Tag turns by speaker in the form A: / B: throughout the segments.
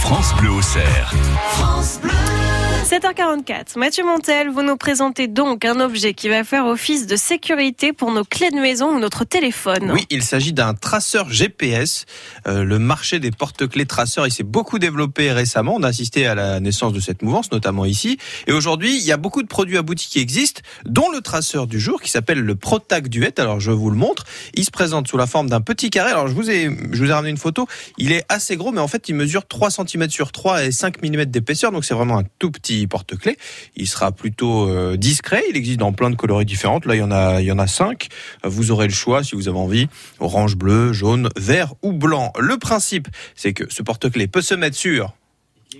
A: France Bleu au cerf.
B: 7h44. Mathieu Montel, vous nous présentez donc un objet qui va faire office de sécurité pour nos clés de maison ou notre téléphone.
C: Oui, il s'agit d'un traceur GPS. Euh, le marché des porte-clés traceurs, il s'est beaucoup développé récemment. On a assisté à la naissance de cette mouvance, notamment ici. Et aujourd'hui, il y a beaucoup de produits à boutique qui existent, dont le traceur du jour qui s'appelle le Protag Duet. Alors, je vous le montre. Il se présente sous la forme d'un petit carré. Alors, je vous ai, je vous ai ramené une photo. Il est assez gros, mais en fait, il mesure 3 cm sur 3 et 5 mm d'épaisseur. Donc, c'est vraiment un tout petit porte-clés. Il sera plutôt euh, discret. Il existe dans plein de coloris différentes. Là, il y en a, il y en a cinq. Vous aurez le choix si vous avez envie. Orange, bleu, jaune, vert ou blanc. Le principe, c'est que ce porte-clés peut se mettre sur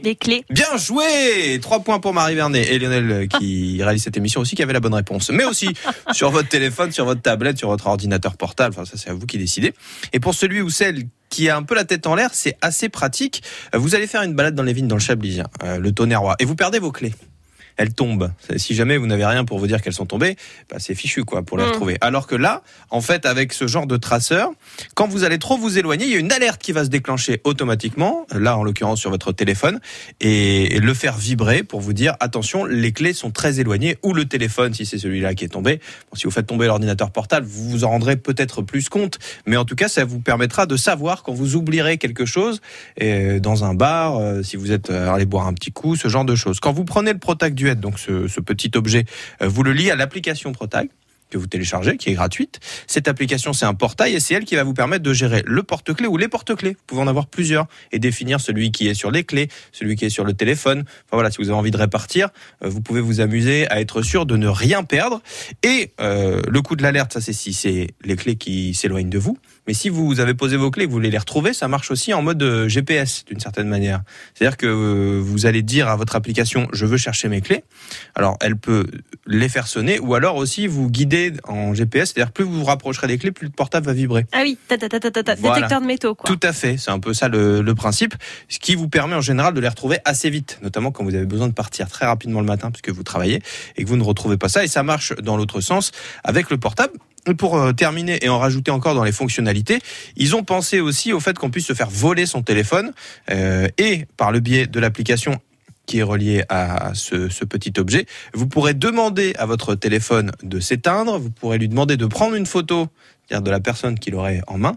B: les clés.
C: Bien joué Trois points pour Marie Vernet et Lionel euh, qui réalise cette émission aussi, qui avait la bonne réponse. Mais aussi sur votre téléphone, sur votre tablette, sur votre ordinateur portable. Enfin, ça, c'est à vous qui décidez. Et pour celui ou celle qui a un peu la tête en l'air, c'est assez pratique. Vous allez faire une balade dans les vignes dans le Chablis, euh, le tonnerre roi, et vous perdez vos clés elles tombent. Si jamais vous n'avez rien pour vous dire qu'elles sont tombées, bah c'est fichu quoi pour les mm. retrouver. Alors que là, en fait, avec ce genre de traceur, quand vous allez trop vous éloigner, il y a une alerte qui va se déclencher automatiquement, là en l'occurrence sur votre téléphone, et, le faire vibrer pour vous dire attention, les clés sont très éloignées, ou le téléphone si c'est celui-là qui est tombé. si vous faites tomber l'ordinateur portable, vous vous en rendrez peut-être plus compte, mais en tout cas, ça vous permettra de savoir quand vous oublierez quelque chose et dans un bar, euh, si vous êtes euh, allé boire un petit coup, ce genre de choses. Quand vous prenez le Protect du donc ce, petit objet, euh, vous le liez à l'application Protag que vous téléchargez, qui est gratuite. Cette application, c'est un portail et c'est elle qui va vous permettre de gérer le porte-clés ou les porte-clés. Vous pouvez en avoir plusieurs et définir celui qui est sur les clés, celui qui est sur le téléphone. Enfin voilà, si vous avez envie de répartir, euh, vous pouvez vous amuser à être sûr de ne rien perdre. Et euh, le coup de l'alerte, ça c'est si c'est les clés qui s'éloignent de vous. Mais si vous avez posé vos clés et que vous voulez les retrouver, ça marche aussi en mode euh, GPS d'une certaine manière. C'est-à-dire que vous allez dire à votre application je veux chercher mes clés. Alors elle peut les faire sonner ou alors aussi vous guider en GPS. C'est-à-dire plus vous vous rapprocherez des clés, plus le portable va vibrer.
B: Ah oui, ta, ta, ta, détecteur de métaux quoi.
C: Tout à fait, c'est un peu ça le, le, principe, ce qui vous permet en général de les retrouver assez vite, notamment quand vous avez besoin de partir très rapidement le matin puisque vous travaillez et que vous ne retrouvez pas ça. Et ça marche dans l'autre sens avec le portable pour euh, terminer et en rajouter encore dans les fonctionnalités, ils ont pensé aussi au fait qu'on puisse se faire voler son téléphone euh, et par le biais de l'application qui est reliée à ce, petit objet, vous pourrez demander à votre téléphone de s'éteindre, vous pourrez lui demander de prendre une photo c'est-à-dire de la personne qui l'aurait en main,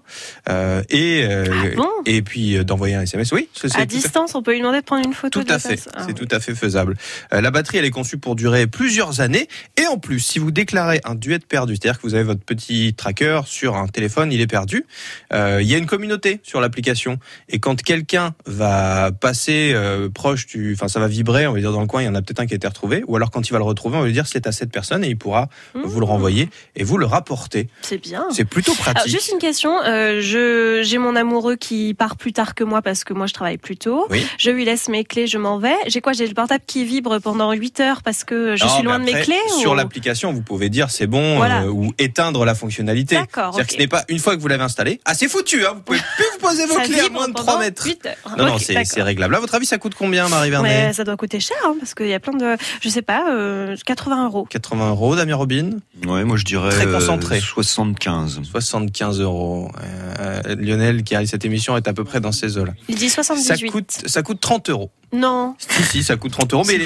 C: euh, et euh,
B: ah
C: et puis euh, d'envoyer un SMS. Oui,
B: à distance, on peut lui demander de prendre une photo.
C: Tout à fait, ah c'est tout à fait faisable. La batterie, elle est conçue pour durer plusieurs années, et en plus, si vous déclarez un duet perdu, c'est-à-dire que vous avez votre petit tracker sur un téléphone, il est perdu, il y a une communauté sur l'application, et quand quelqu'un va passer proche du, enfin ça va vibrer, on va dire dans le coin, il y en a peut-être un qui a été retrouvé, ou alors quand il va le retrouver, on va lui dire c'est à cette personne et il pourra vous le mmh. renvoyer et vous le rapporter.
B: C'est bien
C: c'est plutôt pratique.
B: juste une question, euh, je j'ai mon amoureux qui part plus tard que moi parce que moi je travaille plus tôt. Je lui laisse mes clés, je m'en vais. J'ai quoi? J'ai le portable qui vibre pendant 8 heures parce que je suis loin de mes clés
C: Sur l'application, vous pouvez dire c'est bon euh, ou éteindre la fonctionnalité.
B: D'accord.
C: C'est-à-dire que ce n'est pas une fois que vous l'avez installé. Ah, c'est foutu, hein, vous pouvez plus vos clés à moins de 3 mètres. Non, non, c'est réglable. À votre avis, ça coûte combien, Marie Vernet
B: Ça doit coûter cher hein, parce qu'il y a plein de, je sais pas, 80 euh, euros.
C: 80 euros, Damien Robin
D: Ouais, moi je dirais
C: Très concentré.
D: 75.
C: 75 euros. Euh, Lionel, qui a cette émission, est à peu près dans ces eaux-là.
B: Il dit 78.
C: Ça coûte, ça coûte 30 euros.
B: Non.
C: Si, si, ça coûte 30 euros. Mais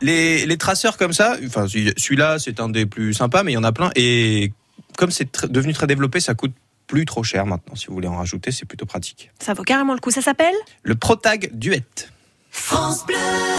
C: les, les, traceurs comme ça, enfin, celui-là, c'est un des plus sympas, mais il y en a plein. Et comme c'est devenu très développé, ça coûte plus trop cher maintenant. Si vous voulez en rajouter, c'est plutôt pratique.
B: Ça vaut carrément le coup. Ça s'appelle
C: Le Protag Duet.
B: France Bleu.